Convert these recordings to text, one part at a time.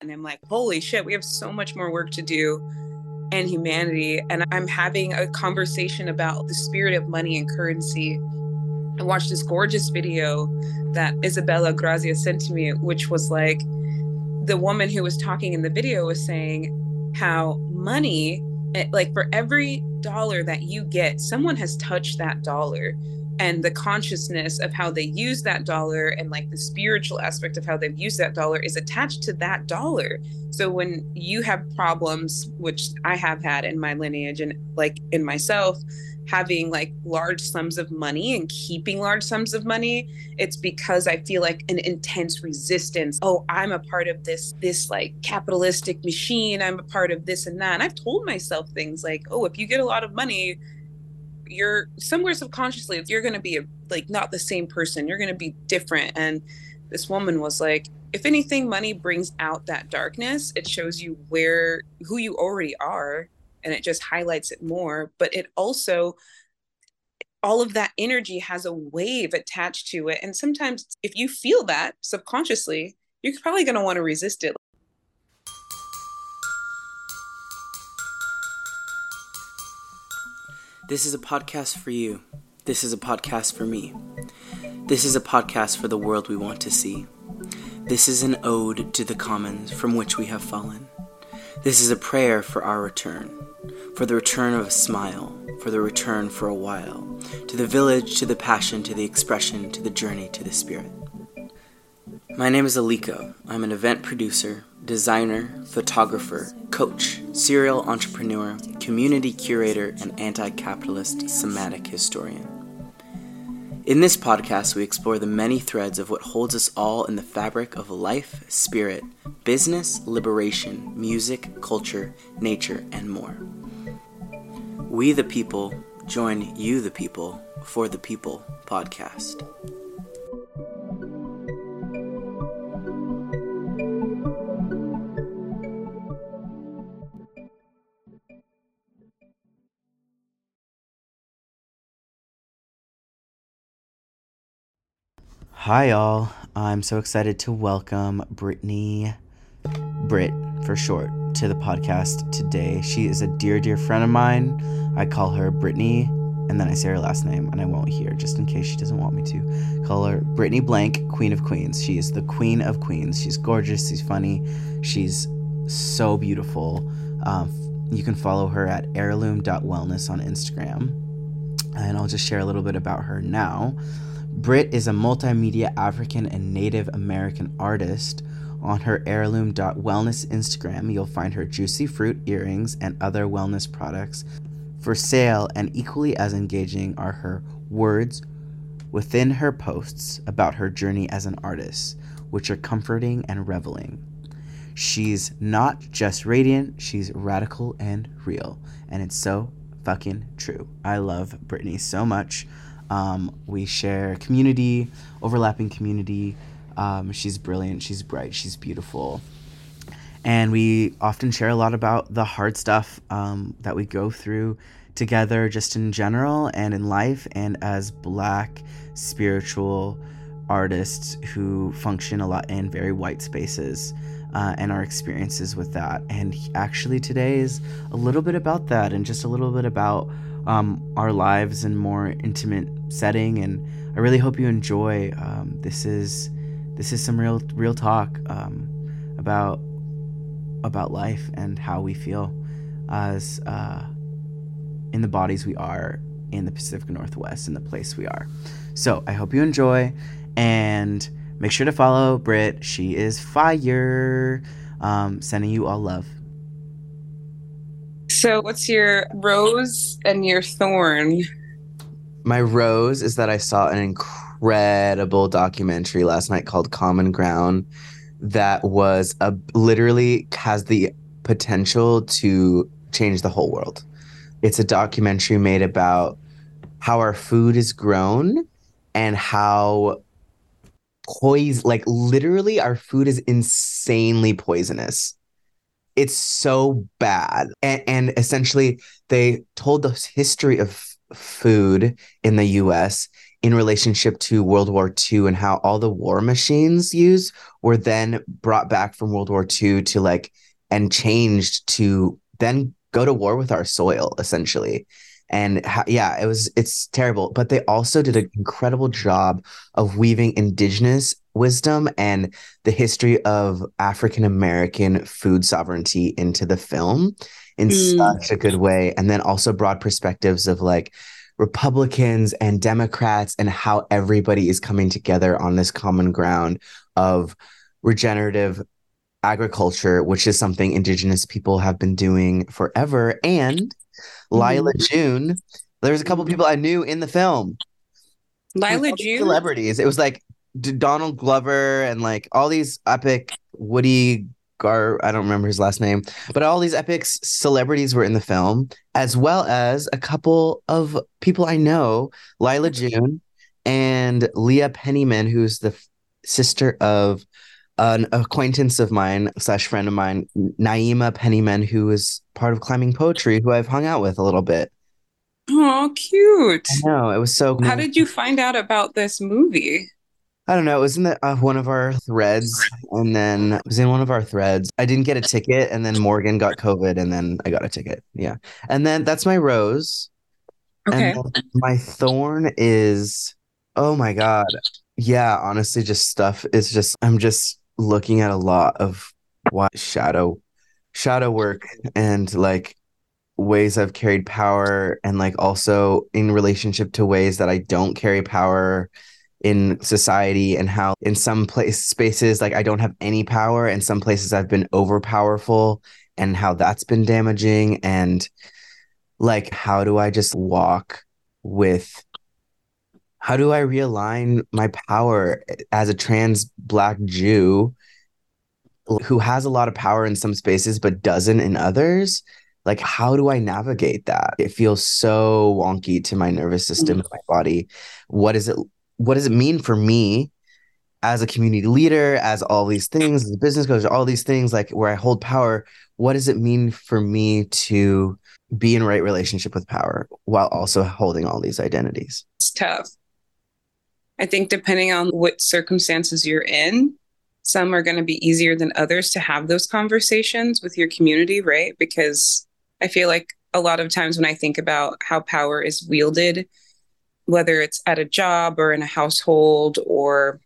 And I'm like, holy shit, we have so much more work to do and humanity. And I'm having a conversation about the spirit of money and currency. I watched this gorgeous video that Isabella Grazia sent to me, which was like the woman who was talking in the video was saying how money, eh, like for every dollar that you get, someone has touched that dollar and mm-hmm. the consciousness of how they use that dollar and like the spiritual aspect of how they've used that dollar is attached to that dollar. So when you have problems which i have had in my lineage and like in myself having like large sums of money and keeping large sums of money it's because i feel like an intense resistance. Oh i'm a part of this this like capitalistic machine. I'm a part of this and that. And i've told myself things like oh if you get a lot of money you're somewhere subconsciously you're going to be a, like not the same person. You're going to be different. And this woman was like if anything money brings out that darkness. It shows you where who you already are and it just highlights it more. But it also all of that energy has a wave attached to it. And sometimes if you feel that subconsciously you're probably going to want to resist it This is a podcast for you. This is a podcast for me. This is a podcast for the world we want to see. This is an ode to the commons from which we have fallen. This is a prayer for our return, for the return of a smile, for the return for a while, to the village, to the passion, to the expression, to the journey, to the spirit. My name is Aliko. I'm an event producer, designer, photographer, coach, serial entrepreneur, community curator, and anti capitalist somatic historian. In this podcast, we explore the many threads of what holds us all in the fabric of life, spirit, business, liberation, music, culture, nature, and more. We the People join You the People for the People podcast. Hi, all. I'm so excited to welcome Brittany, Brit for short, to the podcast today. She is a dear, dear friend of mine. I call her Brittany, and then I say her last name, and I won't hear just in case she doesn't want me to. Call her Brittany Blank, Queen of Queens. She is the Queen of Queens. She's gorgeous. She's funny. She's so beautiful. Um, you can follow her at heirloom.wellness on Instagram. And I'll just share a little bit about her now. Brit is a multimedia African and Native American artist. On her heirloom.wellness Instagram, you'll find her juicy fruit earrings and other wellness products. For sale and equally as engaging are her words within her posts about her journey as an artist, which are comforting and reveling. She's not just radiant, she's radical and real. And it's so fucking true. I love Brittany so much. Um, we share community, overlapping community. Um, she's brilliant, she's bright, she's beautiful. And we often share a lot about the hard stuff um, that we go through together, just in general and in life, and as black spiritual artists who function a lot in very white spaces. Uh, and our experiences with that. And actually, today is a little bit about that and just a little bit about um, our lives in more intimate setting. And I really hope you enjoy. Um, this is this is some real real talk um, about about life and how we feel as uh, in the bodies we are in the Pacific Northwest in the place we are. So I hope you enjoy and make sure to follow Brit. She is fire. Um, sending you all love. So, what's your rose and your thorn? My rose is that I saw an incredible documentary last night called Common Ground that was a literally has the potential to change the whole world. It's a documentary made about how our food is grown and how poison like literally our food is insanely poisonous it's so bad. And, and essentially, they told the history of food in the US in relationship to World War II and how all the war machines used were then brought back from World War II to like and changed to then go to war with our soil essentially and ha- yeah it was it's terrible but they also did an incredible job of weaving indigenous wisdom and the history of african american food sovereignty into the film in mm. such a good way and then also broad perspectives of like republicans and democrats and how everybody is coming together on this common ground of regenerative agriculture which is something indigenous people have been doing forever and Lyla mm-hmm. June. There was a couple people I knew in the film. Lyla June celebrities. It was like Donald Glover and like all these epic Woody Gar. I don't remember his last name, but all these epic celebrities were in the film, as well as a couple of people I know, Lyla June and Leah Penniman, who's the f- sister of an acquaintance of mine slash friend of mine, Naima Penniman, who is part of Climbing PoeTree, who I've hung out with a little bit. Oh, cute! I know it was so. Cool. How did you find out about this movie? I don't know. It was in the, uh, one of our threads, and then it was in one of our threads. I didn't get a ticket, and then Morgan got COVID, and then I got a ticket. Yeah, and then that's my rose. Okay. my thorn is, oh my god, yeah. Honestly, just stuff is just. I'm just looking at a lot of what shadow shadow work and like ways I've carried power and like also in relationship to ways that I don't carry power in society and how in some place spaces like I don't have any power and some places I've been over powerful and how that's been damaging and like how do I just walk with how do I realign my power as a trans black Jew who has a lot of power in some spaces but doesn't in others? Like, how do I navigate that? It feels so wonky to my nervous system, mm-hmm. my body. What is it? What does it mean for me as a community leader, as all these things, as a business coach, all these things like where I hold power? What does it mean for me to be in right relationship with power while also holding all these identities? It's tough. I think depending on what circumstances you're in, some are going to be easier than others to have those conversations with your community, right? Because I feel like a lot of times when I think about how power is wielded, whether it's at a job or in a household or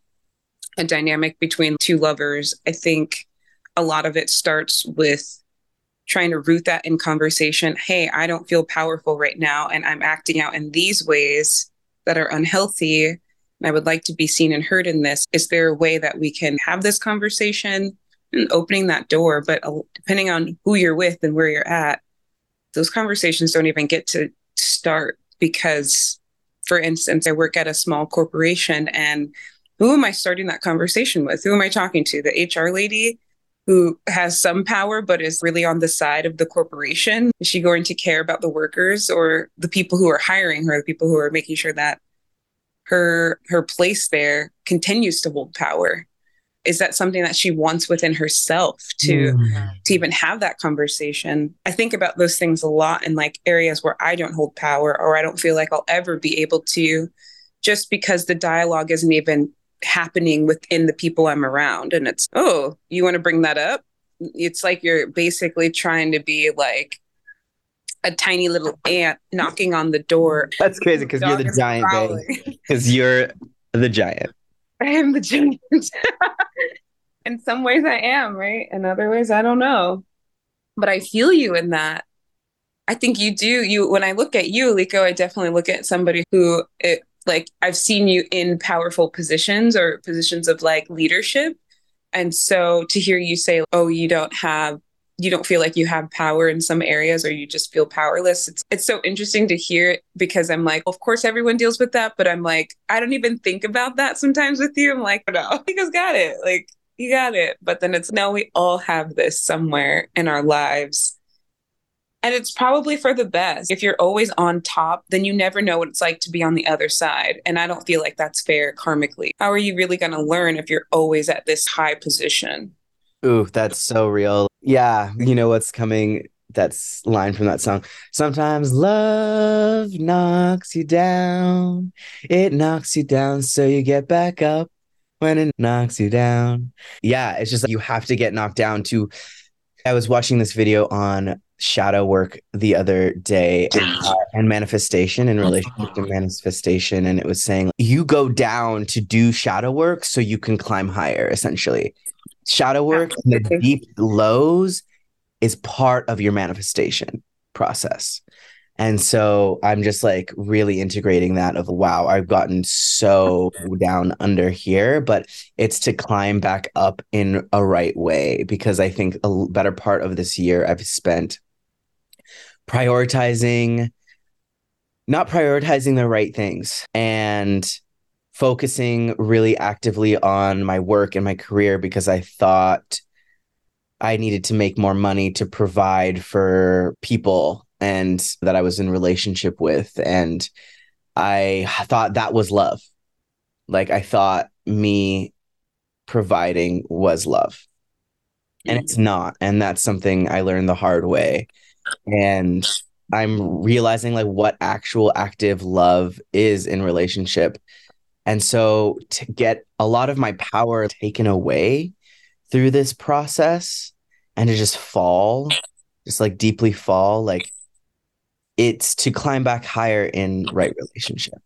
a dynamic between two lovers, I think a lot of it starts with trying to root that in conversation. Hey, I don't feel powerful right now, and I'm acting out in these ways that are unhealthy and I would like to be seen and heard in this. Is there a way that we can have this conversation and opening that door? But uh, depending on who you're with and where you're at, those conversations don't even get to start because, for instance, I work at a small corporation and who am I starting that conversation with? Who am I talking to? The HR lady who has some power but is really on the side of the corporation? Is she going to care about the workers or the people who are hiring her, the people who are making sure that her her place there continues to hold power is that something that she wants within herself to mm. to even have that conversation i think about those things a lot in like areas where i don't hold power or i don't feel like i'll ever be able to just because the dialogue isn't even happening within the people i'm around and it's oh you want to bring that up it's like you're basically trying to be like a tiny little ant knocking on the door. That's crazy because you're the giant, Because you're the giant. I am the giant. in some ways, I am, right? In other ways, I don't know. But I feel you in that. I think you do. You when I look at you, Liko, I definitely look at somebody who it like I've seen you in powerful positions or positions of like leadership. And so to hear you say, oh, you don't have you don't feel like you have power in some areas or you just feel powerless. It's it's so interesting to hear it because I'm like, of course everyone deals with that, but I'm like, I don't even think about that sometimes with you. I'm like, no, you guys got it. Like you got it. But then it's no, we all have this somewhere in our lives. And it's probably for the best. If you're always on top, then you never know what it's like to be on the other side. And I don't feel like that's fair karmically. How are you really going to learn if you're always at this high position? Ooh, that's so real. Yeah, you know what's coming that's line from that song. Sometimes love knocks you down. It knocks you down so you get back up when it knocks you down. Yeah, it's just like you have to get knocked down to I was watching this video on shadow work the other day and, uh, and manifestation in relationship to manifestation and it was saying you go down to do shadow work so you can climb higher essentially shadow work and the deep lows is part of your manifestation process. And so i'm just like really integrating that of wow i've gotten so down under here but it's to climb back up in a right way because i think a better part of this year i've spent prioritizing not prioritizing the right things and focusing really actively on my work and my career because I thought I needed to make more money to provide for people and that I was in relationship with and I thought that was love. Like I thought me providing was love. And it's mm-hmm. not and that's something I learned the hard way and I'm realizing like what actual active love is in relationship. And so to get a lot of my power taken away through this process and to just fall, just like deeply fall, like it's to climb back higher in right relationship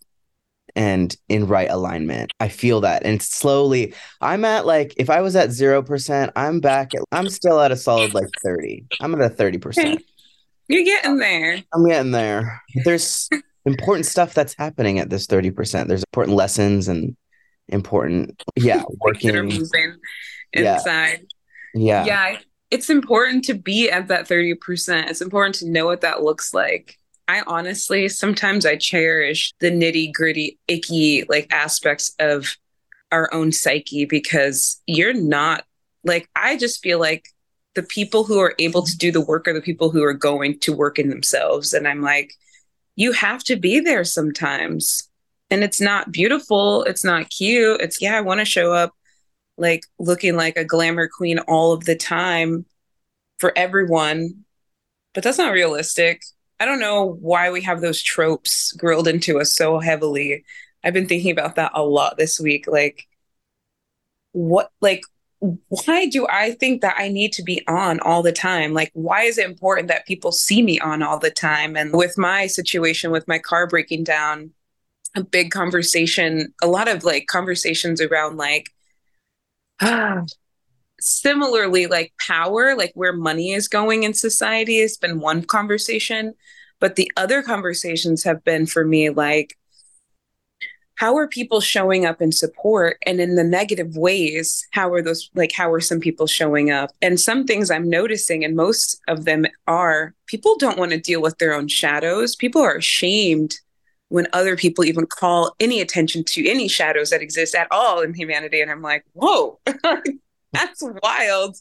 and in right alignment. I feel that. And slowly, I'm at like, if I was at 0%, I'm back at, I'm still at a solid like 30. I'm at a 30%. You're getting there. I'm getting there. There's important stuff that's happening at this 30%. There's important lessons and important, yeah, working moving inside. Yeah. Yeah. It's important to be at that 30%. It's important to know what that looks like. I honestly, sometimes I cherish the nitty gritty, icky like aspects of our own psyche because you're not like, I just feel like the people who are able to do the work are the people who are going to work in themselves. And I'm like, you have to be there sometimes. And it's not beautiful. It's not cute. It's, yeah, I want to show up like looking like a glamour queen all of the time for everyone. But that's not realistic. I don't know why we have those tropes grilled into us so heavily. I've been thinking about that a lot this week. Like, what, like, why do I think that I need to be on all the time? Like, why is it important that people see me on all the time? And with my situation with my car breaking down, a big conversation, a lot of like conversations around like, ah, similarly, like power, like where money is going in society has been one conversation. But the other conversations have been for me like, how are people showing up in support and in the negative ways? How are those like how are some people showing up? And some things i'm noticing and most of them are people don't want to deal with their own shadows. People are ashamed when other people even call any attention to any shadows that exist at all in humanity and i'm like whoa that's wild.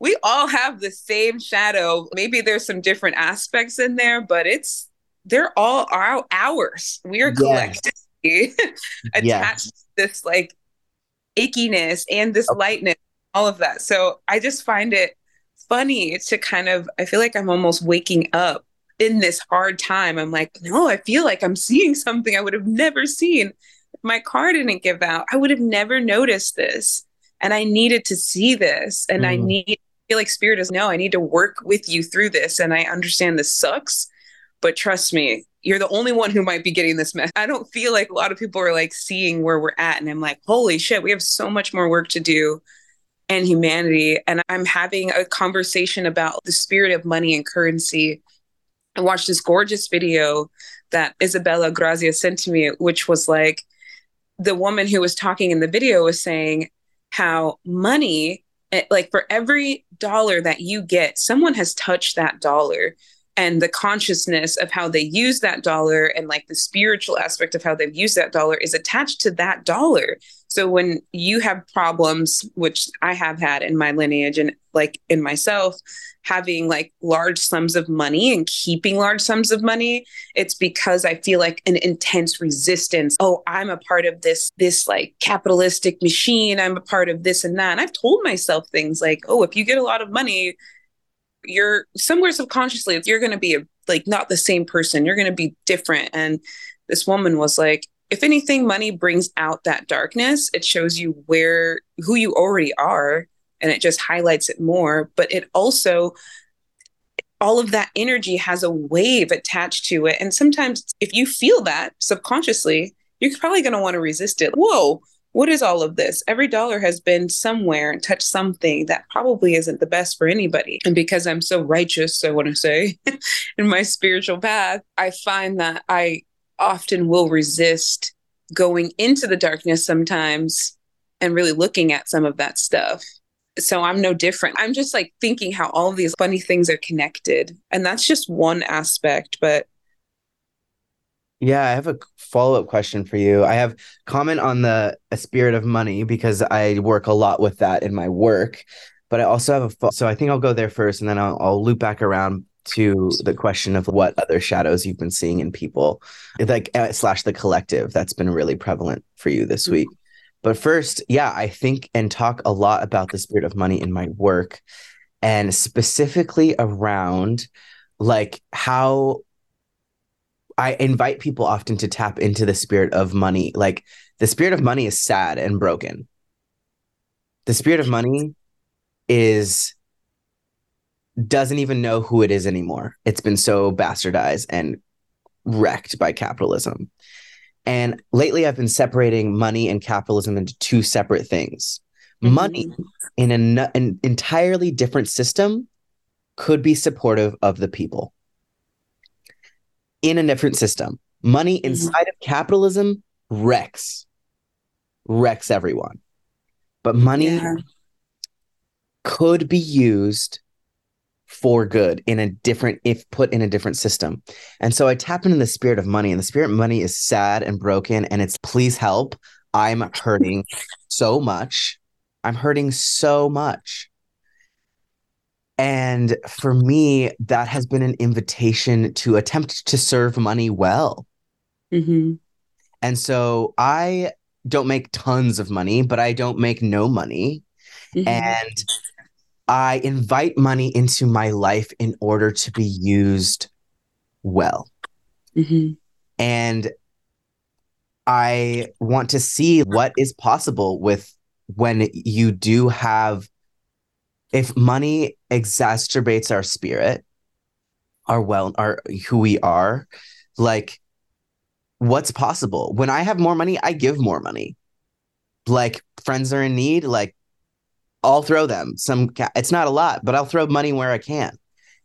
We all have the same shadow. Maybe there's some different aspects in there but it's they're all our ours. We are collective attached yeah. to this like achiness and this lightness, all of that. So I just find it funny to kind of, I feel like I'm almost waking up in this hard time. I'm like, no, I feel like I'm seeing something I would have never seen. If my car didn't give out, I would have never noticed this. And I needed to see this. And mm. I need, I feel like spirit is no, I need to work with you through this. And I understand this sucks, but trust me, you're the only one who might be getting this mess. I don't feel like a lot of people are like seeing where we're at. And I'm like, holy shit, we have so much more work to do and humanity. And I'm having a conversation about the spirit of money and currency. I watched this gorgeous video that Isabella Grazia sent to me, which was like the woman who was talking in the video was saying how money, eh, like for every dollar that you get, someone has touched that dollar and the consciousness of how they use that dollar and like the spiritual aspect of how they've used that dollar is attached to that dollar. So when you have problems, which I have had in my lineage and like in myself, having like large sums of money and keeping large sums of money, it's because I feel like an intense resistance. Oh, I'm a part of this, this like capitalistic machine. I'm a part of this and that. And I've told myself things like, oh, if you get a lot of money, you're somewhere subconsciously you're going to be a, like not the same person you're going to be different. And this woman was like if anything money brings out that darkness. It shows you where who you already are and it just highlights it more. But it also all of that energy has a wave attached to it. And sometimes if you feel that subconsciously you're probably going to want to resist it. Whoa what is all of this? Every dollar has been somewhere and touched something that probably isn't the best for anybody. And because I'm so righteous, I want to say, in my spiritual path, I find that I often will resist going into the darkness sometimes and really looking at some of that stuff. So I'm no different. I'm just like thinking how all these funny things are connected. And that's just one aspect, but yeah, I have a follow up question for you. I have comment on the spirit of money because I work a lot with that in my work, but I also have a fo- so I think I'll go there first, and then I'll, I'll loop back around to the question of what other shadows you've been seeing in people, like uh, slash the collective that's been really prevalent for you this week. But first, yeah, I think and talk a lot about the spirit of money in my work, and specifically around like how I invite people often to tap into the spirit of money. Like the spirit of money is sad and broken. The spirit of money is doesn't even know who it is anymore. It's been so bastardized and wrecked by capitalism. And lately I've been separating money and capitalism into two separate things. Mm-hmm. Money in an, an entirely different system could be supportive of the people in a different system. Money mm-hmm. inside of capitalism wrecks, wrecks everyone. But money yeah. could be used for good in a different if put in a different system. And so I tap into the spirit of money and the spirit of money is sad and broken and it's please help. I'm hurting so much. I'm hurting so much. And for me, that has been an invitation to attempt to serve money well. Mm-hmm. And so I don't make tons of money, but I don't make no money. Mm-hmm. And I invite money into my life in order to be used well. Mm-hmm. And I want to see what is possible with when you do have if money exacerbates our spirit, our well, our who we are, like what's possible? When I have more money, I give more money. Like friends are in need, like I'll throw them some. It's not a lot, but I'll throw money where I can.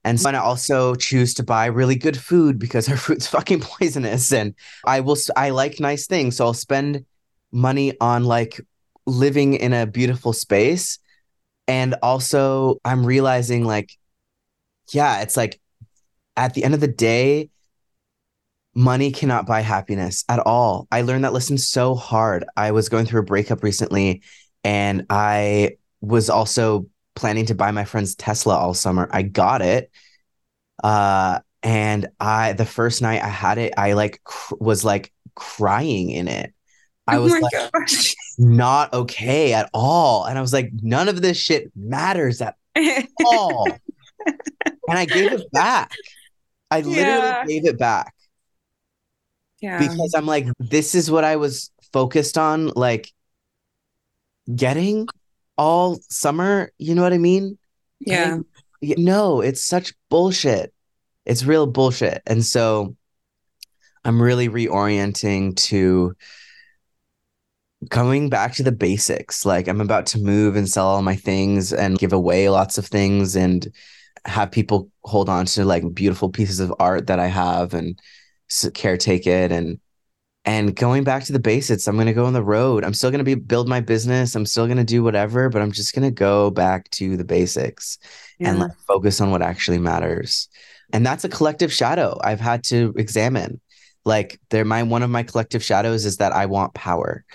And so I also choose to buy really good food because our food's fucking poisonous. And I will, I like nice things. So I'll spend money on like living in a beautiful space and also, I'm realizing like, yeah, it's like at the end of the day, money cannot buy happiness at all. I learned that lesson so hard. I was going through a breakup recently and I was also planning to buy my friend's Tesla all summer. I got it. Uh and I the first night I had it, I like cr- was like crying in it. I oh was like gosh. Not okay at all. And I was like, none of this shit matters at all. and I gave it back. I literally yeah. gave it back. Yeah. Because I'm like, this is what I was focused on, like getting all summer. You know what I mean? Yeah. And, no, it's such bullshit. It's real bullshit. And so I'm really reorienting to coming back to the basics. Like I'm about to move and sell all my things and give away lots of things and have people hold on to like beautiful pieces of art that I have and caretake it and and going back to the basics. I'm going to go on the road. I'm still going to be build my business. I'm still going to do whatever, but I'm just going to go back to the basics yeah. and like focus on what actually matters. And that's a collective shadow I've had to examine. Like there my one of my collective shadows is that I want power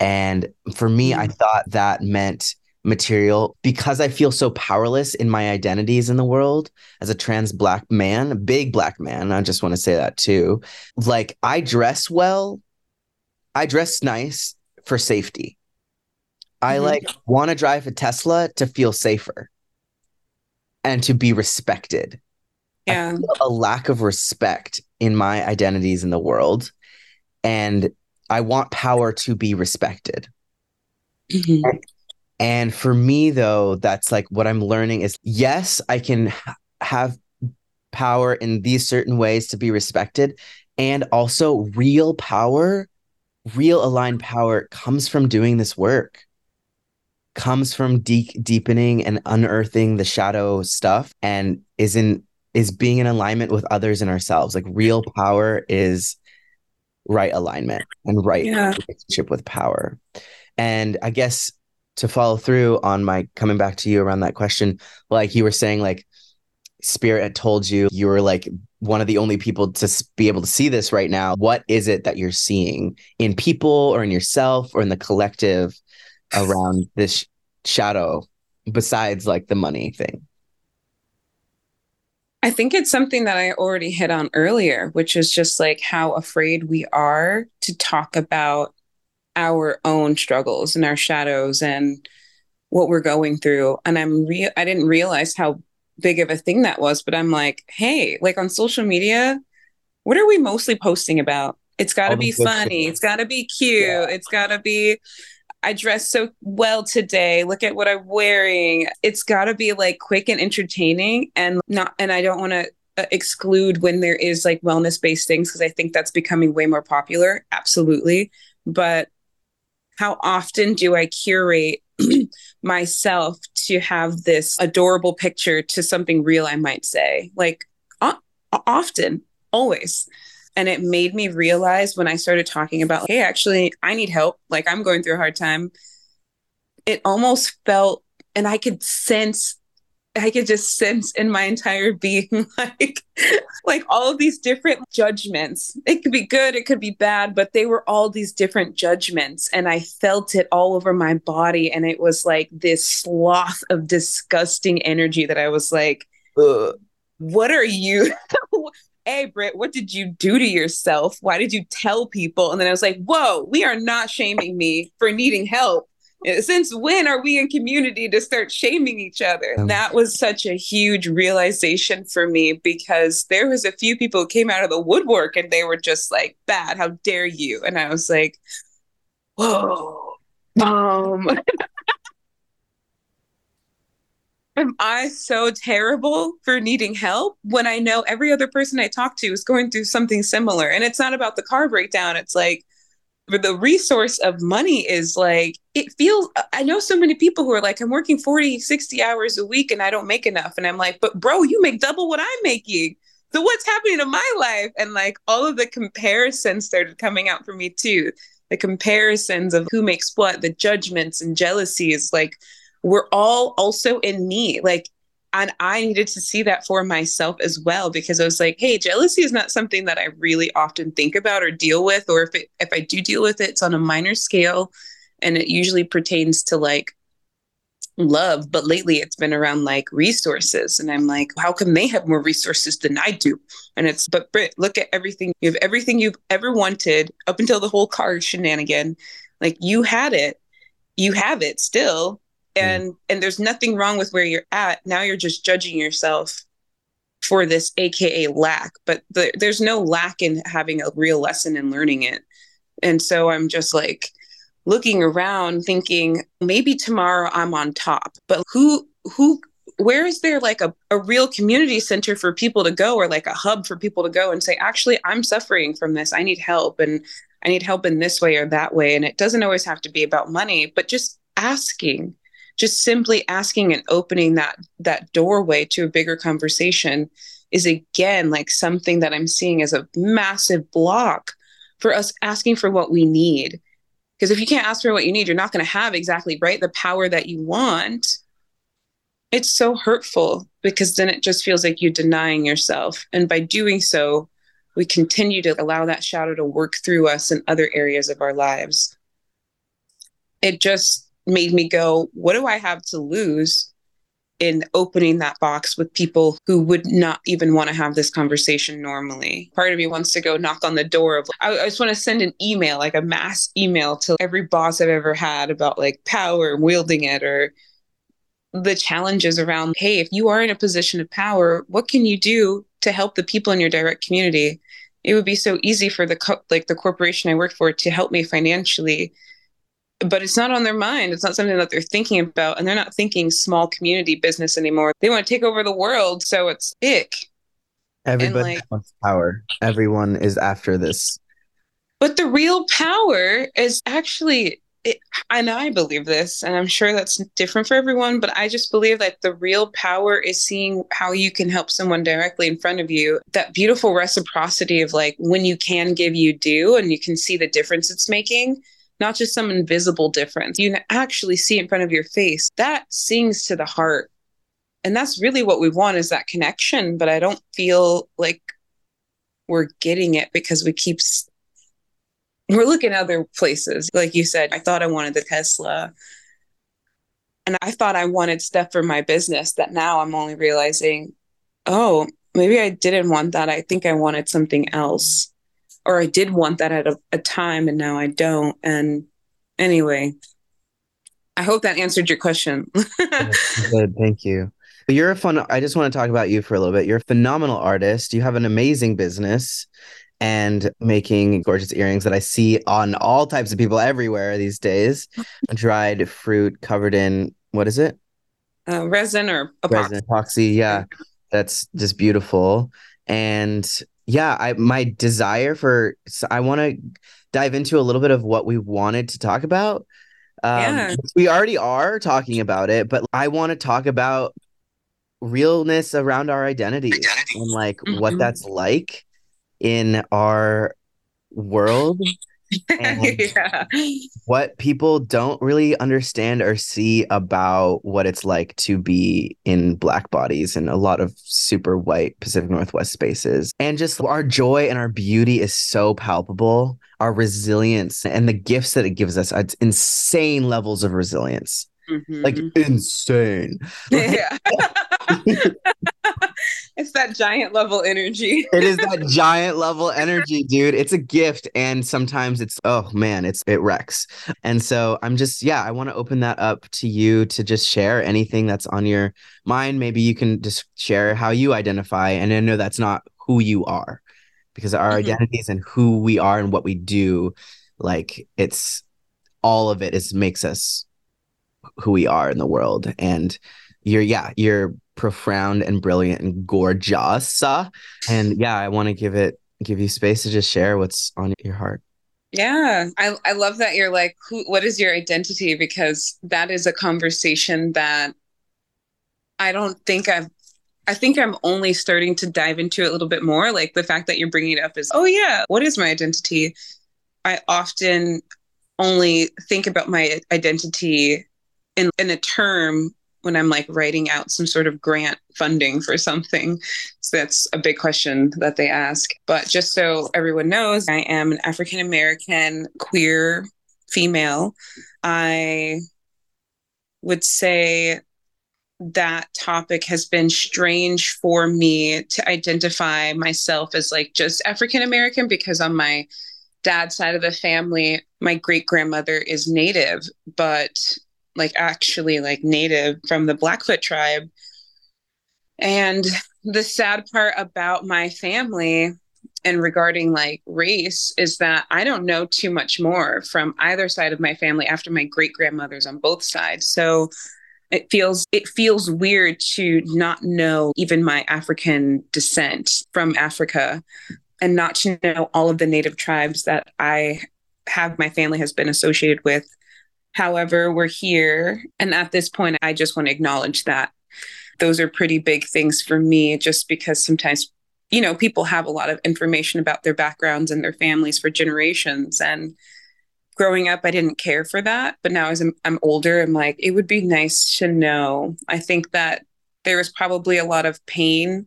and for me. I mm. thought that meant material because I feel so powerless in my identities in the world as a trans black man, big black man. I just want to say that too. Like I dress well, I dress nice for safety. I mm-hmm. like want to drive a Tesla to feel safer. And and to be respected. Yeah. a lack of respect in my identities in the world. And I want power to be respected. Mm-hmm. And for me, though, that's like what I'm learning is yes, I can ha- have power in these certain ways to be respected. And also, real power, real aligned power comes from doing this work, comes from de- deepening and unearthing the shadow stuff and is in is being in alignment with others and ourselves. Like real power is right alignment and right Yeah. relationship with power. And I guess to follow through on my coming back to you around that question, like you were saying, like spirit had told you you were like one of the only people to be able to see this right now. What is it that you're seeing in people or in yourself or in the collective around this sh- shadow besides like the money thing? I think it's something that I already hit on earlier, which is just like how afraid we are to talk about our own struggles and our shadows and what we're going through. And I'm real I didn't realize how big of a thing that was, but I'm like, hey, like on social media, what are we mostly posting about? It's got to be funny. It's got to be cute. Yeah. It's got to be I dress so well today. Look at what I'm wearing. It's got to be like quick and entertaining and not and I don't want to uh, exclude when there is like wellness based things because I think that's becoming way more popular. Absolutely. But how often do I curate myself to have this adorable picture to something real I might say? Like o- often, always. And it made me realize when I started talking about, hey, actually, I need help. Like I'm going through a hard time. It almost felt, and I could sense, I could just sense in my entire being, like, like all of these different judgments. It could be good, it could be bad, but they were all these different judgments. And I felt it all over my body. And it was like this sloth of disgusting energy that I was like, Ugh. what are you hey Britt, what did you do to yourself? Why did you tell people? And then i was like whoa we are not shaming me for needing help. Uh, since when are we in community to start shaming each other? Um, that was such a huge realization for me because there was a few people who came out of the woodwork and they were just like bad how dare you? And i was like whoa um Am I so terrible for needing help when I know every other person I talk to is going through something similar? And it's not about the car breakdown. It's like the resource of money is like, it feels, I know so many people who are like, I'm working 40, 60 hours a week and I don't make enough. And I'm like, but bro, you make double what I'm making. So what's happening to my life? And like all of the comparisons started coming out for me too. The comparisons of who makes what, the judgments and jealousies, like we're all also in me. Like, and I needed to see that for myself as well because I was like, hey, jealousy is not something that I really often think about or deal with, or if it, if I do deal with it, it's on a minor scale, and it usually pertains to like love. But lately, it's been around like resources, and I'm like, how come they have more resources than I do? And it's, but Britt, look at everything you have, everything you've ever wanted up until the whole car shenanigan. Like you had it, you have it still Mm. and and there's nothing wrong with where you're at. Now you're just judging yourself for this aka lack but the, there's no lack in having a real lesson and learning it. And so i'm just like looking around thinking maybe tomorrow i'm on top but who who where is there like a, a real community center for people to go or like a hub for people to go and say actually i'm suffering from this. I need help and i need help in this way or that way. And it doesn't always have to be about money but just asking just simply asking and opening that that doorway to a bigger conversation is again like something that i'm seeing as a massive block for us asking for what we need. Because if you can't ask for what you need you're not going to have exactly right the power that you want. It's so hurtful because then it just feels like you're denying yourself. And by doing so we continue to allow that shadow to work through us in other areas of our lives. It just made me go, what do I have to lose in opening that box with people who would not even want to have this conversation normally? Part of me wants to go knock on the door of, I, I just want to send an email, like a mass email to every boss I've ever had about like power wielding it or the challenges around hey, if you are in a position of power, what can you do to help the people in your direct community? It would be so easy for the co- like the corporation I work for to help me financially, but it's not on their mind. It's not something that they're thinking about, and they're not thinking small community business anymore. They want to take over the world, so it's ick. Everybody like, wants power. Everyone is after this. But the real power is actually it, and I believe this, and I'm sure that's different for everyone, but I just believe that the real power is seeing how you can help someone directly in front of you. That beautiful reciprocity of like when you can give, you do, and you can see the difference it's making, not just some invisible difference. You can actually see in front of your face. That sings to the heart. And that's really what we want is that connection. But I don't feel like we're getting it because we keep we're looking other places. Like you said, I thought I wanted the Tesla. And I thought I wanted stuff for my business that now I'm only realizing, oh, maybe I didn't want that. I think I wanted something else. Or I did want that at a, a time and now I don't. And anyway, I hope that answered your question. Good. Thank you. You're a fun. I just want to talk about you for a little bit. You're a phenomenal artist. You have an amazing business and making gorgeous earrings that I see on all types of people everywhere these days. Dried fruit covered in what is it? Uh, resin or epoxy. resin epoxy. Yeah, that's just beautiful. And yeah, I my desire for I want to dive into a little bit of what we wanted to talk about. Um, yeah. We already are talking about it, but I want to talk about realness around our identities Identity. and like mm-hmm. what that's like in our world yeah. what people don't really understand or see about what it's like to be in black bodies in a lot of super white Pacific Northwest spaces. And just our joy and our beauty is so palpable. Our resilience and the gifts that it gives us, it's insane levels of resilience. Mm-hmm. Like insane. Yeah. it's that giant level energy. it is that giant level energy, dude. It's a gift. And sometimes it's, oh man, it's it wrecks. And so I'm just, yeah, I want to open that up to you to just share anything that's on your mind. Maybe you can just share how you identify. And I know that's not who you are because our mm-hmm. identities and who we are and what we do, like it's all of it is makes us who we are in the world. And you're, yeah, you're profound and brilliant and gorgeous. And yeah, I want to give it, give you space to just share what's on your heart. Yeah, I, I love that you're like, who, what is your identity? Because that is a conversation that I don't think I've I think I'm only starting to dive into it a little bit more. Like the fact that you're bringing it up is, oh, yeah, what is my identity? I often only think about my identity in, in a term when I'm like writing out some sort of grant funding for something. So that's a big question that they ask. But just so everyone knows, I am an African American queer female. I would say that topic has been strange for me to identify myself as like just African American because on my dad's side of the family, my great grandmother is Native, but like actually like native from the Blackfoot tribe. And the sad part about my family and regarding like race is that I don't know too much more from either side of my family after my great grandmothers on both sides. So it feels it feels weird to not know even my African descent from Africa and not to know all of the native tribes that I have my family has been associated with However, we're here. And at this point, I just want to acknowledge that those are pretty big things for me, just because sometimes, you know, people have a lot of information about their backgrounds and their families for generations. And growing up, I didn't care for that. But now as I'm, I'm older, I'm like, it would be nice to know. I think that there was probably a lot of pain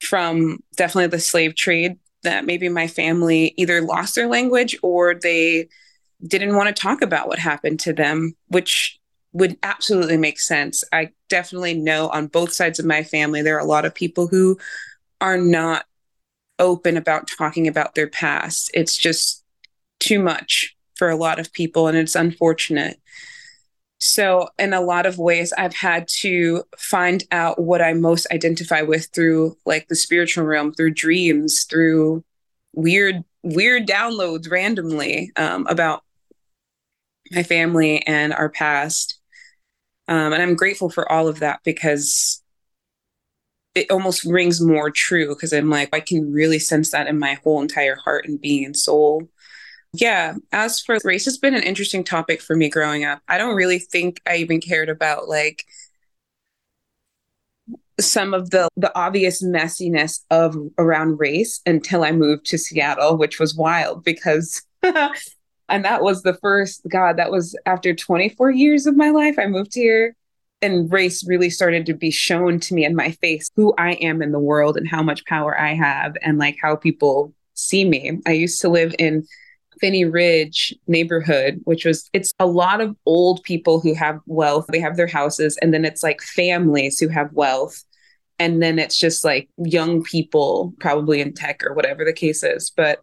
from definitely the slave trade that maybe my family either lost their language or they didn't want to talk about what happened to them, which would absolutely make sense. I definitely know on both sides of my family, there are a lot of people who are not open about talking about their past. It's just too much for a lot of people, and it's unfortunate. So, in a lot of ways, I've had to find out what I most identify with through like the spiritual realm, through dreams, through weird, weird downloads randomly um, about my family and our past. Um, and I'm grateful for all of that because it almost rings more true because I'm like, I can really sense that in my whole entire heart and being and soul. Yeah, as for race, has been an interesting topic for me growing up. I don't really think I even cared about like some of the the obvious messiness of around race until I moved to Seattle, which was wild because and that was the first god that was after 24 years of my life I moved here and race really started to be shown to me in my face who I am in the world and how much power I have and like how people see me. I used to live in Phinney Ridge neighborhood, which was it's a lot of old people who have wealth. They have their houses, and then it's like families who have wealth. And then it's just like young people, probably in tech or whatever the case is, but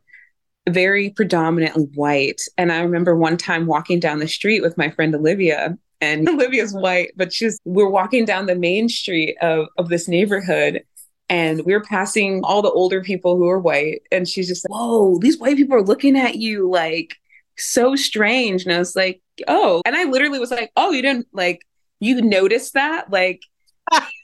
very predominantly white. And I remember one time walking down the street with my friend Olivia, and Olivia's white, but she's we're walking down the main street of, of this neighborhood and we are passing all the older people who are white and she's just like whoa these white people are looking at you like so strange. And i was like oh. And i literally was like oh you didn't like you noticed that? Like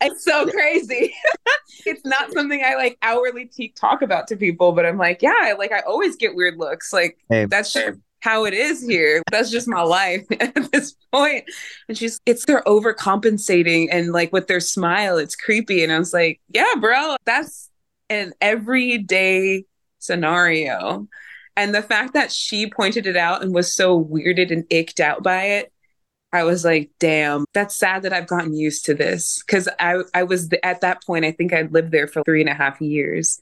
it's so crazy it's not something i like hourly talk about to people but i'm like yeah like i always get weird looks like hey, that's just how it is here. That's just my life at this point. And she's, it's they're overcompensating and like with their smile, it's creepy. And I was like, yeah, bro, that's an everyday scenario. And the fact that she pointed it out and was so weirded and icked out by it, I was like, damn, that's sad that I've gotten used to this. Cause I, I was at that point, I think I'd lived there for three and a half years.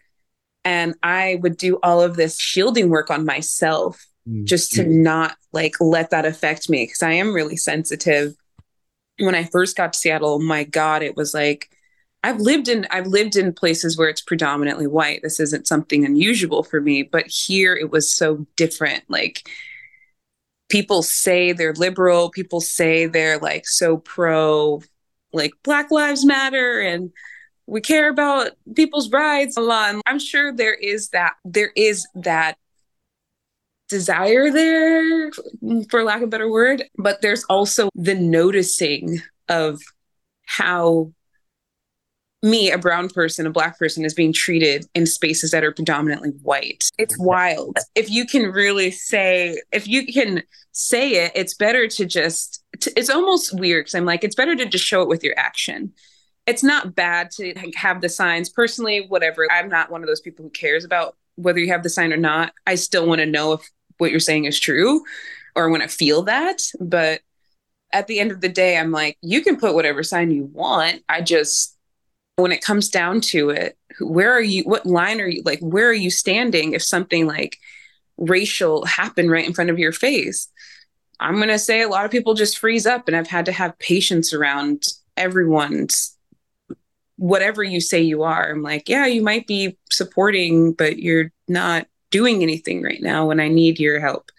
And I would do all of this shielding work on myself Mm. just to not like let that affect me because I am really sensitive. When I first got to Seattle, my God, it was like I've lived in I've lived in places where it's predominantly white. This isn't something unusual for me, but here it was so different. Like people say they're liberal, people say they're like so pro like Black Lives Matter and we care about people's rights a lot. I'm sure there is that there is that desire there, for lack of a better word, but there's also the noticing of how me, a brown person, a black person, is being treated in spaces that are predominantly white. It's wild. If you can really say, if you can say it, it's better to just, to, it's almost weird because I'm like, it's better to just show it with your action. It's not bad to have the signs. Personally, whatever, I'm not one of those people who cares about whether you have the sign or not. I still want to know if what you're saying is true or want to feel that. But at the end of the day, I'm like, you can put whatever sign you want. I just, when it comes down to it, where are you? What line are you like? Where are you standing if something like racial happened right in front of your face? I'm going to say a lot of people just freeze up, and I've had to have patience around everyone's whatever you say you are. I'm like, yeah, you might be supporting, but you're not doing anything right now when I need your help.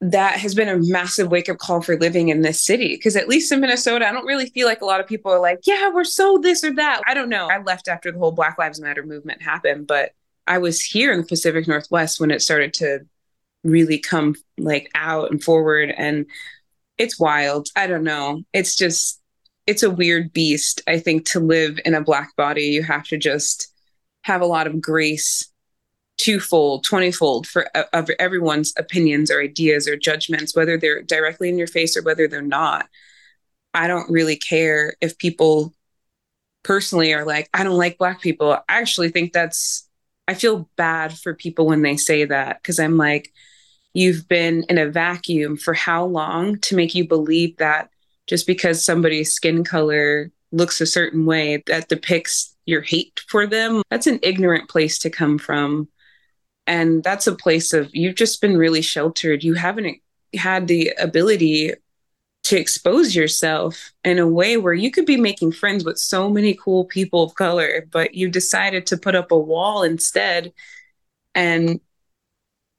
That has been a massive wake up call for living in this city. Because at least in Minnesota, I don't really feel like a lot of people are like, yeah, we're so this or that. I don't know. I left after the whole Black Lives Matter movement happened, but I was here in the Pacific Northwest when it started to really come like out and forward. And it's wild. I don't know. It's just, it's a weird beast. I think to live in a Black body, you have to just have a lot of grace twofold, twentyfold for uh, of everyone's opinions or ideas or judgments, whether they're directly in your face or whether they're not. I don't really care if people personally are like, I don't like black people. I actually think that's I feel bad for people when they say that because I'm like, you've been in a vacuum for how long to make you believe that just because somebody's skin color looks a certain way that depicts your hate for them. That's an ignorant place to come from and that's a place of you've just been really sheltered you haven't had the ability to expose yourself in a way where you could be making friends with so many cool people of color but you decided to put up a wall instead and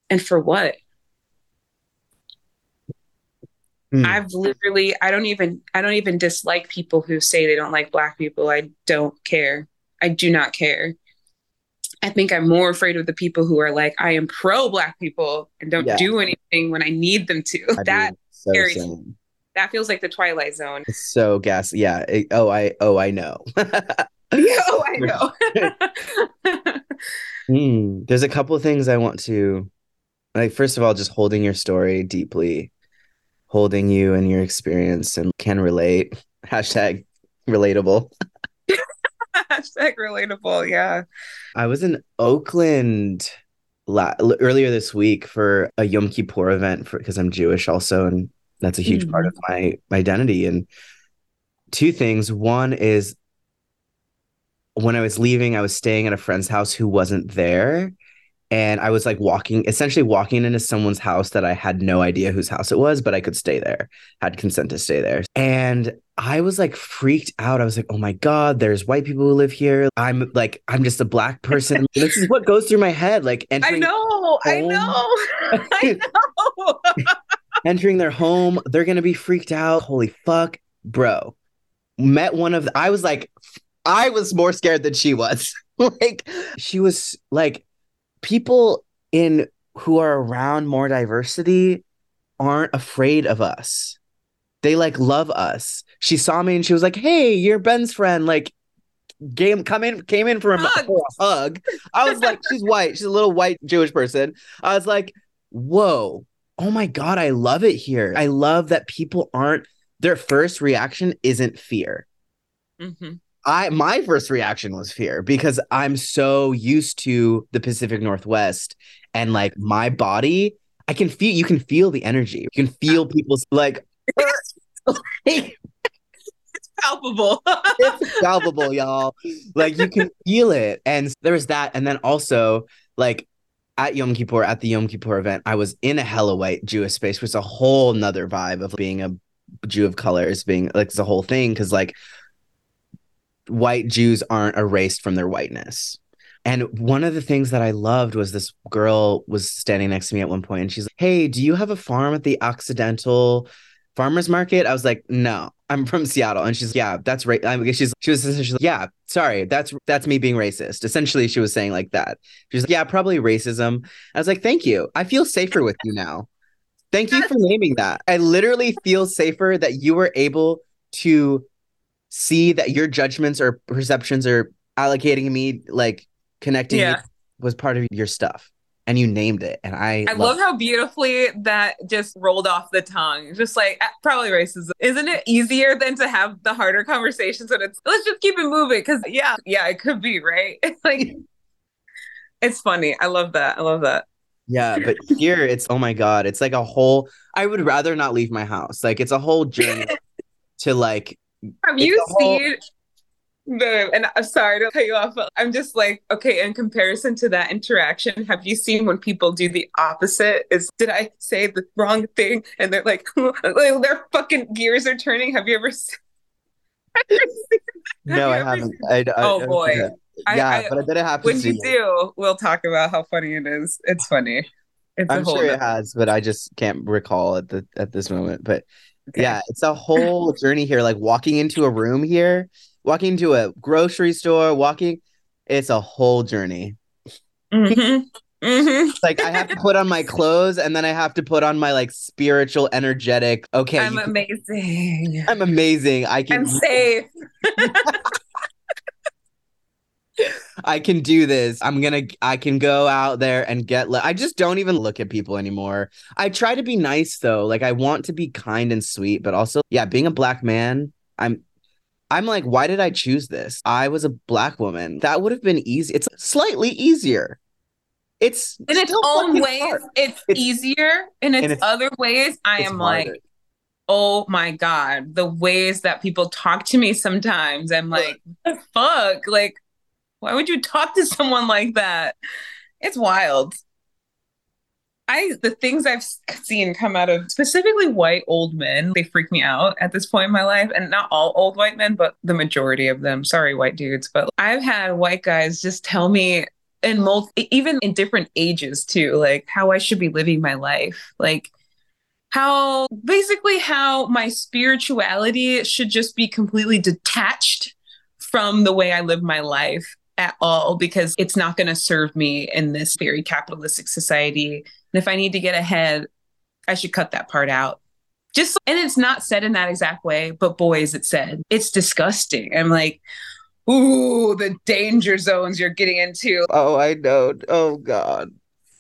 and for what Mm. I've literally I don't even I don't even dislike people who say they don't like black people. I don't care. I do not care. I think I'm more afraid of the people who are like, I am pro black people and don't yeah. do anything when I need them to. I that so that feels like the Twilight Zone. It's so gas. Yeah. It, oh, I oh I know. yeah, oh, I know. mm, there's a couple of things I want to like. First of all, just holding your story deeply, holding you and your experience, and can relate. Hashtag relatable. Hashtag relatable. Yeah. I was in Oakland la- earlier this week for a Yom Kippur event because I'm Jewish also, and that's a huge mm-hmm. part of my, my identity. And two things. One is when I was leaving, I was staying at a friend's house who wasn't there and I was like walking, essentially walking into someone's house that I had no idea whose house it was, but I could stay there, had consent to stay there. And I was like freaked out. I was like, oh my God, there's white people who live here. I'm like, I'm just a black person. this is what goes through my head. Like, I know, I know, I know. entering their home, they're going to be freaked out. Holy fuck, bro. Met one of, the, I was like, I was more scared than she was. like, she was like, people in who are around more diversity aren't afraid of us. They like love us. She saw me and she was like, "Hey, you're Ben's friend." Like, game come in came in for a, for a hug. I was like, "She's white. She's a little white Jewish person." I was like, "Whoa, oh my god, I love it here. I love that people aren't their first reaction isn't fear." Mm-hmm. I my first reaction was fear because I'm so used to the Pacific Northwest and like my body, I can feel you can feel the energy. You can feel people's like it's palpable. it's palpable, y'all. Like you can feel it. And there was that. And then also like at Yom Kippur, at the Yom Kippur event, I was in a hella white Jewish space, which is a whole nother vibe of being a Jew of colors, being like the whole thing. Cause like white Jews aren't erased from their whiteness. And one of the things that I loved was this girl was standing next to me at one point and she's like, Hey, do you have a farm at the Occidental Farmers Market? I was like, No, I'm from Seattle. And she's, like, Yeah, that's right. I mean, she's, she was essentially, like, Yeah, sorry, that's, that's me being racist. Essentially, she was saying like that. She's like, Yeah, probably racism. I was like, Thank you. I feel safer with you now. Thank you for naming that. I literally feel safer that you were able to see that your judgments or perceptions are allocating me like connecting yeah. was part of your stuff and you named it and i i love, how beautifully that just rolled off the tongue. Just like probably racism. Isn't it easier than to have the harder conversations when it's let's just keep it moving because yeah yeah it could be right? Like it's funny. I love that. I love that. Yeah but here it's oh my god it's like a whole i would rather not leave my house. Like it's a whole journey to like have you seen the and I'm sorry to cut you off, but I'm just like, okay, in comparison to that interaction, have you seen when people do the opposite? Is did I say the wrong thing? And they're like, their fucking gears are turning. Have you ever seen? no, I haven't. I, I, oh boy. yeah, I, but I didn't have to. When you it. do, we'll talk about how funny it is. It's funny. It's I'm sure it has, but I just can't recall at the at this moment. But Okay. Yeah, it's a whole journey here. Like walking into a room here, walking into a grocery store, walking, it's a whole journey. Mm-hmm. Mm-hmm. like I have to put on my clothes and then I have to put on my like spiritual, energetic. Okay, I'm amazing. I'm amazing. I can. I'm safe. I can do this. I'm gonna. I can go out there and get. Le- I just don't even look at people anymore. I try to be nice though. Like I want to be kind and sweet, but also, yeah, being a black man, I'm. I'm like, why did I choose this? I was a black woman. That would have been easy. It's slightly easier. It's in its own ways. It's, it's, easier. In its, its, other ways, I am harder. like, oh my god, the ways that people talk to me sometimes. I'm like, fuck, like why would you talk to someone like that? It's wild. I the things I've seen come out of specifically white old men, they freak me out at this point in my life. And not all old white men, but the majority of them. Sorry, white dudes. But I've had white guys just tell me in multi, even in different ages too, like how I should be living my life. Like how basically how my spirituality should just be completely detached from the way I live my life at all because it's not going to serve me in this very capitalistic society. And if I need to get ahead, I should cut that part out. Just and it's not said in that exact way, but boy, is it said. It's disgusting. I'm like, ooh, the danger zones you're getting into. Oh, I know. Oh God.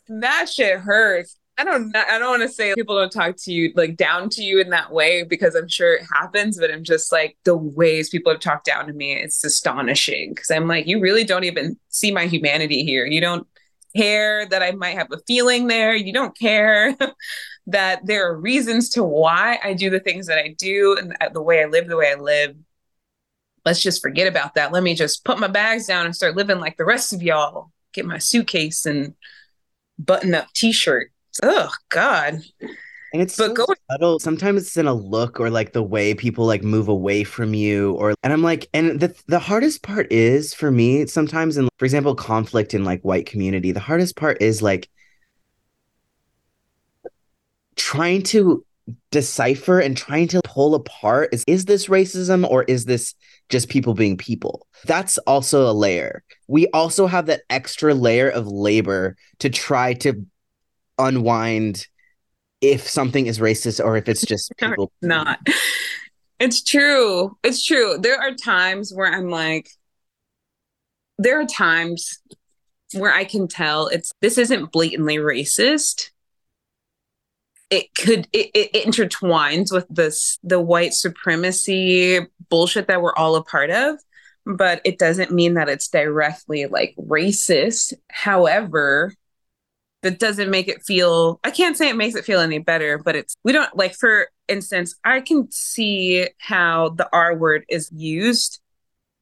That shit hurts. I don't I don't want to say people don't talk to you like down to you in that way because I'm sure it happens, but I'm just like the ways people have talked down to me, it's astonishing because I'm like, you really don't even see my humanity here. You don't care that I might have a feeling there. You don't care that there are reasons to why I do the things that I do and the way I live the way I live. Let's just forget about that. Let me just put my bags down and start living like the rest of y'all. Get my suitcase and button up t-shirt oh god and it's but so go- subtle. Sometimes it's in a look or like the way people like move away from you, or and I'm like, and the the hardest part is for me sometimes in, for example, conflict in like white community. The hardest part is like trying to decipher and trying to pull apart is is this racism or is this just people being people that's also a layer we also have that extra layer of labor to try to unwind if something is racist or if it's just people not. It's true. It's true. There are times where i'm like there are times where i can tell it's this isn't blatantly racist. It could it, it, intertwines with this the white supremacy bullshit that we're all a part of but it doesn't mean that it's directly like racist. However that doesn't make it feel i can't say it makes it feel any better but it's we don't like for instance i can see how the r word is used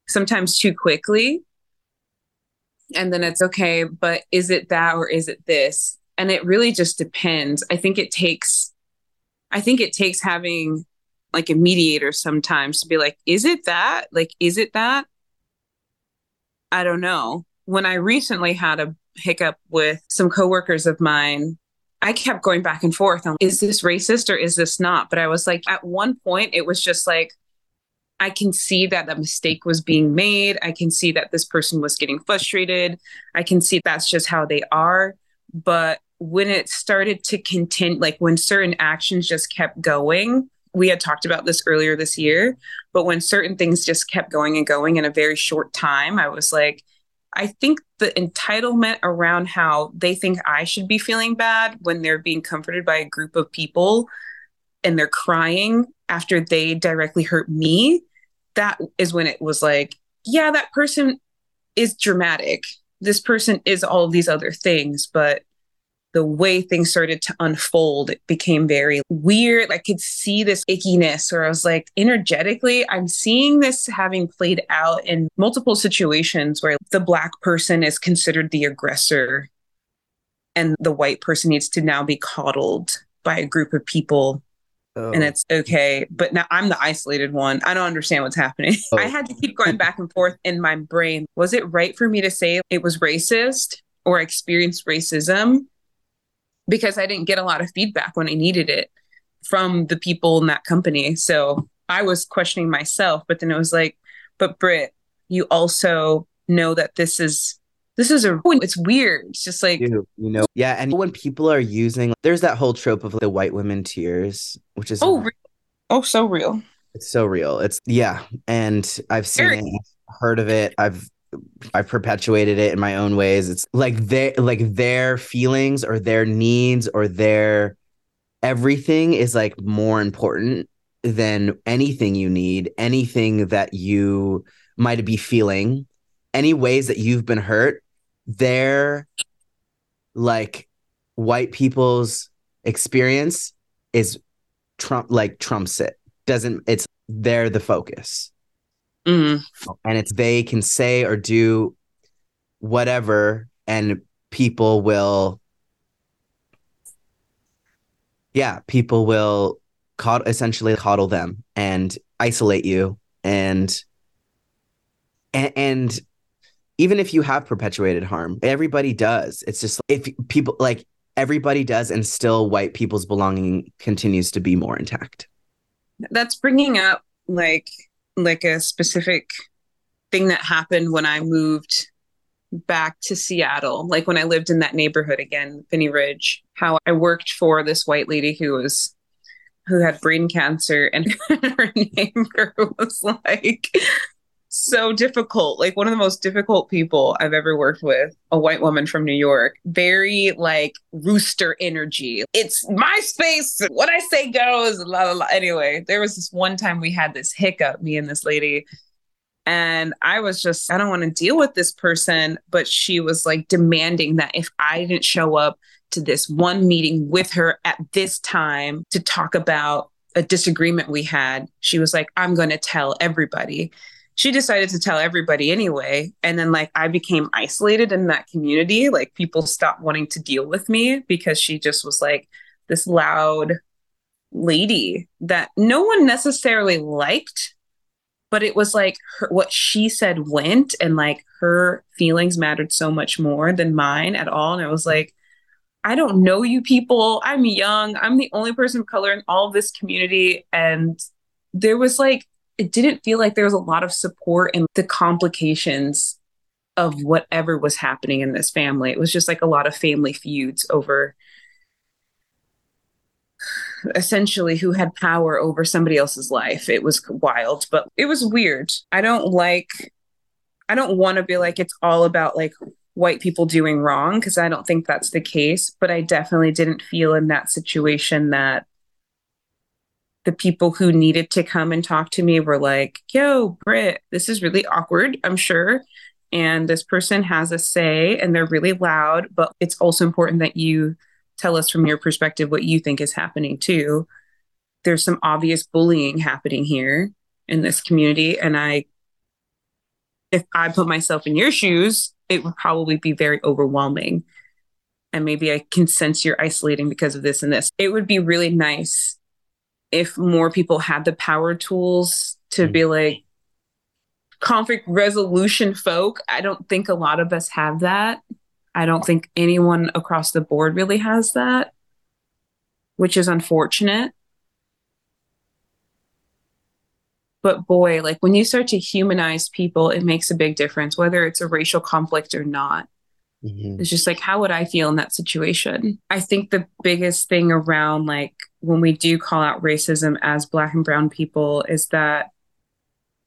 sometimes too quickly. And then it's okay but is it that or is it this? And it really just depends. I think it takes i think it takes having like a mediator sometimes to be like is it that? Like is it that? I don't know. When i recently had a hiccup with some coworkers of mine I kept going back and forth on is this racist or is this not? But I was like, at one point, it was just like, I can see that a mistake was being made. I can see that this person was getting frustrated. I can see that's just how they are. But when it started to contend, like when certain actions just kept going, we had talked about this earlier this year, but when certain things just kept going and going in a very short time, I was like, I think the entitlement around how they think I should be feeling bad when they're being comforted by a group of people and they're crying after they directly hurt me, that is when it was like, yeah, that person is dramatic. This person is all of these other things, but the way things started to unfold, it became very weird. I could see this ickiness, where I was like, energetically, I'm seeing this having played out in multiple situations where the Black person is considered the aggressor and the white person needs to now be coddled by a group of people. Oh. And it's okay. But now I'm the isolated one. I don't understand what's happening. Oh. I had to keep going back and forth in my brain. Was it right for me to say it was racist or experienced racism? Because I didn't get a lot of feedback when I needed it from the people in that company. So I was questioning myself, but then it was like, but Britt, you also know that this is this is a it's weird. It's just like you, you know, yeah. And when people are using, there's that whole trope of the white women tears, which is oh, oh, so real. It's so real. It's yeah, and I've seen Very- it, heard of it. I've I've perpetuated it in my own ways. It's like they like their feelings or their needs or their everything is like more important than anything you need, anything that you might be feeling, any ways that you've been hurt. Their like white people's experience is trump like trumps it. Doesn't it's they're the focus. Mm-hmm. And it's they can say or do whatever, and people will, yeah, people will cod- essentially coddle them and isolate you and, and and even if you have perpetuated harm everybody does it's just if people like everybody does and still white people's belonging continues to be more intact that's bringing up like like a specific thing that happened when i moved back to seattle like when i lived in that neighborhood again Phinney ridge how i worked for this white lady who was who had brain cancer and her neighbor was like so difficult like one of the most difficult people i've ever worked with a white woman from new york. Very like rooster energy. It's my space. What i say goes la la la. Anyway there was this one time we had this hiccup me and this lady and i was just i don't want to deal with this person but she was like demanding that if i didn't show up to this one meeting with her at this time to talk about a disagreement we had she was like i'm going to tell everybody she decided to tell everybody anyway. And then, like, I became isolated in that community. Like, people stopped wanting to deal with me because she just was like this loud lady that no one necessarily liked. But it was like her, what she said went, and like her feelings mattered so much more than mine at all. And I was like, I don't know you people. I'm young. I'm the only person of color in all this community. And there was like it didn't feel like there was a lot of support in the complications of whatever was happening in this family. It was just like a lot of family feuds over essentially who had power over somebody else's life. It was wild, but it was weird. I don't like, I don't want to be like, it's all about like white people doing wrong because I don't think that's the case. But I definitely didn't feel in that situation that the people who needed to come and talk to me were like, yo, Britt, this is really awkward, I'm sure. And this person has a say and they're really loud, but it's also important that you tell us from your perspective what you think is happening too. There's some obvious bullying happening here in this community. And I, if I put myself in your shoes, it would probably be very overwhelming. And maybe I can sense you're isolating because of this and this. It would be really nice if more people had the power tools to mm-hmm. be like conflict resolution folk. I don't think a lot of us have that. I don't think anyone across the board really has that, which is unfortunate. But boy, like when you start to humanize people, it makes a big difference, whether it's a racial conflict or not. Mm-hmm. It's just like, how would I feel in that situation? I think the biggest thing around like when we do call out racism as Black and Brown people is that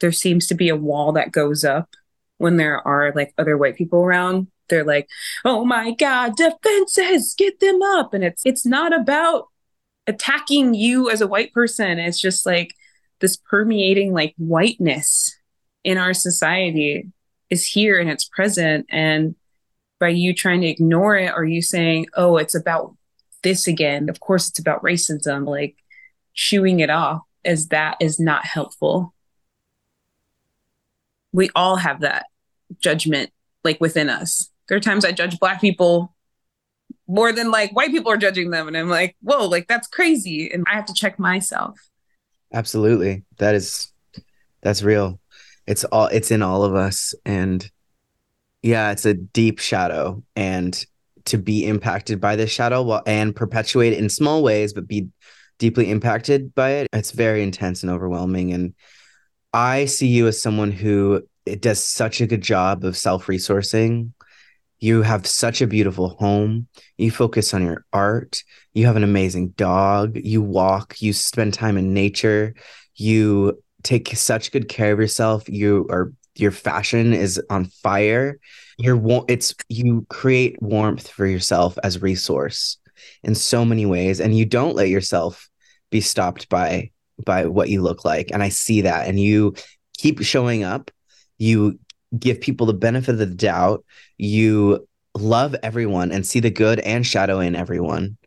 there seems to be a wall that goes up when there are like other white people around. They're like, oh my God, defenses, get them up. And it's it's not about attacking you as a white person. It's just like this permeating like whiteness in our society is here and it's present. And by you trying to ignore it or you saying, oh, it's about this again, of course it's about racism, like shooing it off as that is not helpful. We all have that judgment like within us. There are times I judge black people more than like white people are judging them. And I'm like, whoa, like that's crazy. And I have to check myself. Absolutely. That is that's real. It's all it's in all of us. And yeah, it's a deep shadow, and to be impacted by this shadow while, and perpetuate it in small ways, but be deeply impacted by it, it's very intense and overwhelming. And I see you as someone who it does such a good job of self resourcing. You have such a beautiful home. You focus on your art. You have an amazing dog. You walk. You spend time in nature. You take such good care of yourself. You are your fashion is on fire you're it's you create warmth for yourself as resource in so many ways and you don't let yourself be stopped by by what you look like and i see that and you keep showing up you give people the benefit of the doubt you love everyone and see the good and shadow in everyone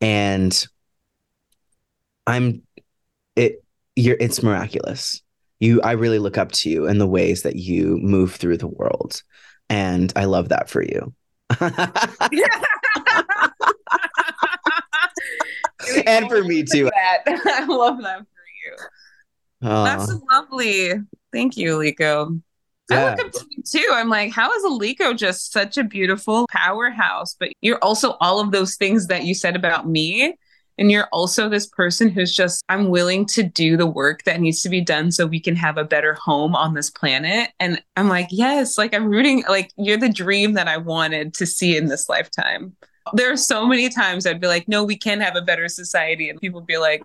and i'm it you're it's miraculous you i really look up to you in the ways that you move through the world. And i love that for you. And for me too. I love that for you. That's lovely. Thank you Liko. I look up to you too. I'm like, how is Aliko just such a beautiful powerhouse? But you're also all of those things that you said about me. And you're also this person who's just, I'm willing to do the work that needs to be done so we can have a better home on this planet. And I'm like, yes, like I'm rooting, like you're the dream that I wanted to see in this lifetime. There are so many times I'd be like, no, we can have a better society. And people be like,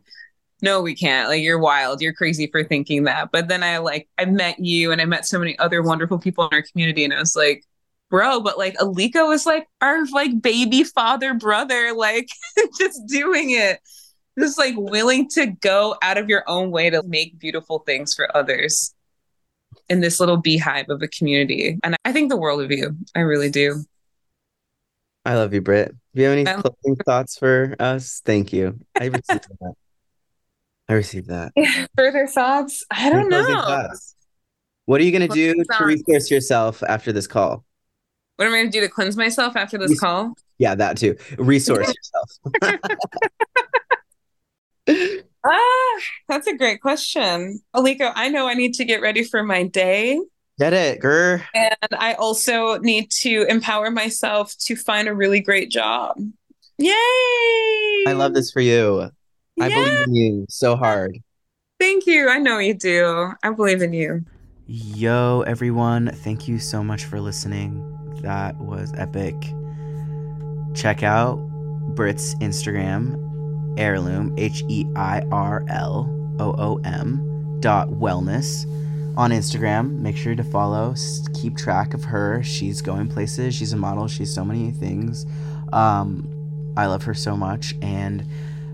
no, we can't. Like, you're wild. You're crazy for thinking that. But then I like, I met you and I met so many other wonderful people in our community. And I was like, bro, but like Aliko is like our like baby father brother, like just doing it. Just like willing to go out of your own way to make beautiful things for others in this little beehive of a community. And I think the world of you. I really do. I love you, Britt. Do you have any closing thoughts for us? Thank you. I received that. I received that. Further thoughts? I don't know. Thoughts. What are you going to do to resource yourself after this call? What am I going to do to cleanse myself after this Res- call? Yeah, that too. Resource yourself. ah, that's a great question. Aliko, I know I need to get ready for my day. Get it, girl. And I also need to empower myself to find a really great job. Yay! I love this for you. I believe in you so hard. Thank you. I know you do. I believe in you. Yo, everyone. Thank you so much for listening. That was epic. Check out Britt's Instagram, heirloom, H E I R L O O M dot wellness on Instagram. Make sure to follow, keep track of her. She's going places. She's a model. She's so many things. Um, I love her so much. And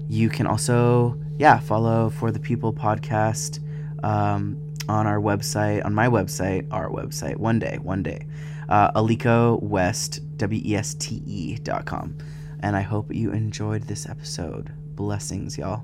you can also, yeah, follow For the People podcast um, on our website, on my website, our website, one day, one day uh, Aliko West, W E S T E dot com. And I hope you enjoyed this episode. Blessings, y'all.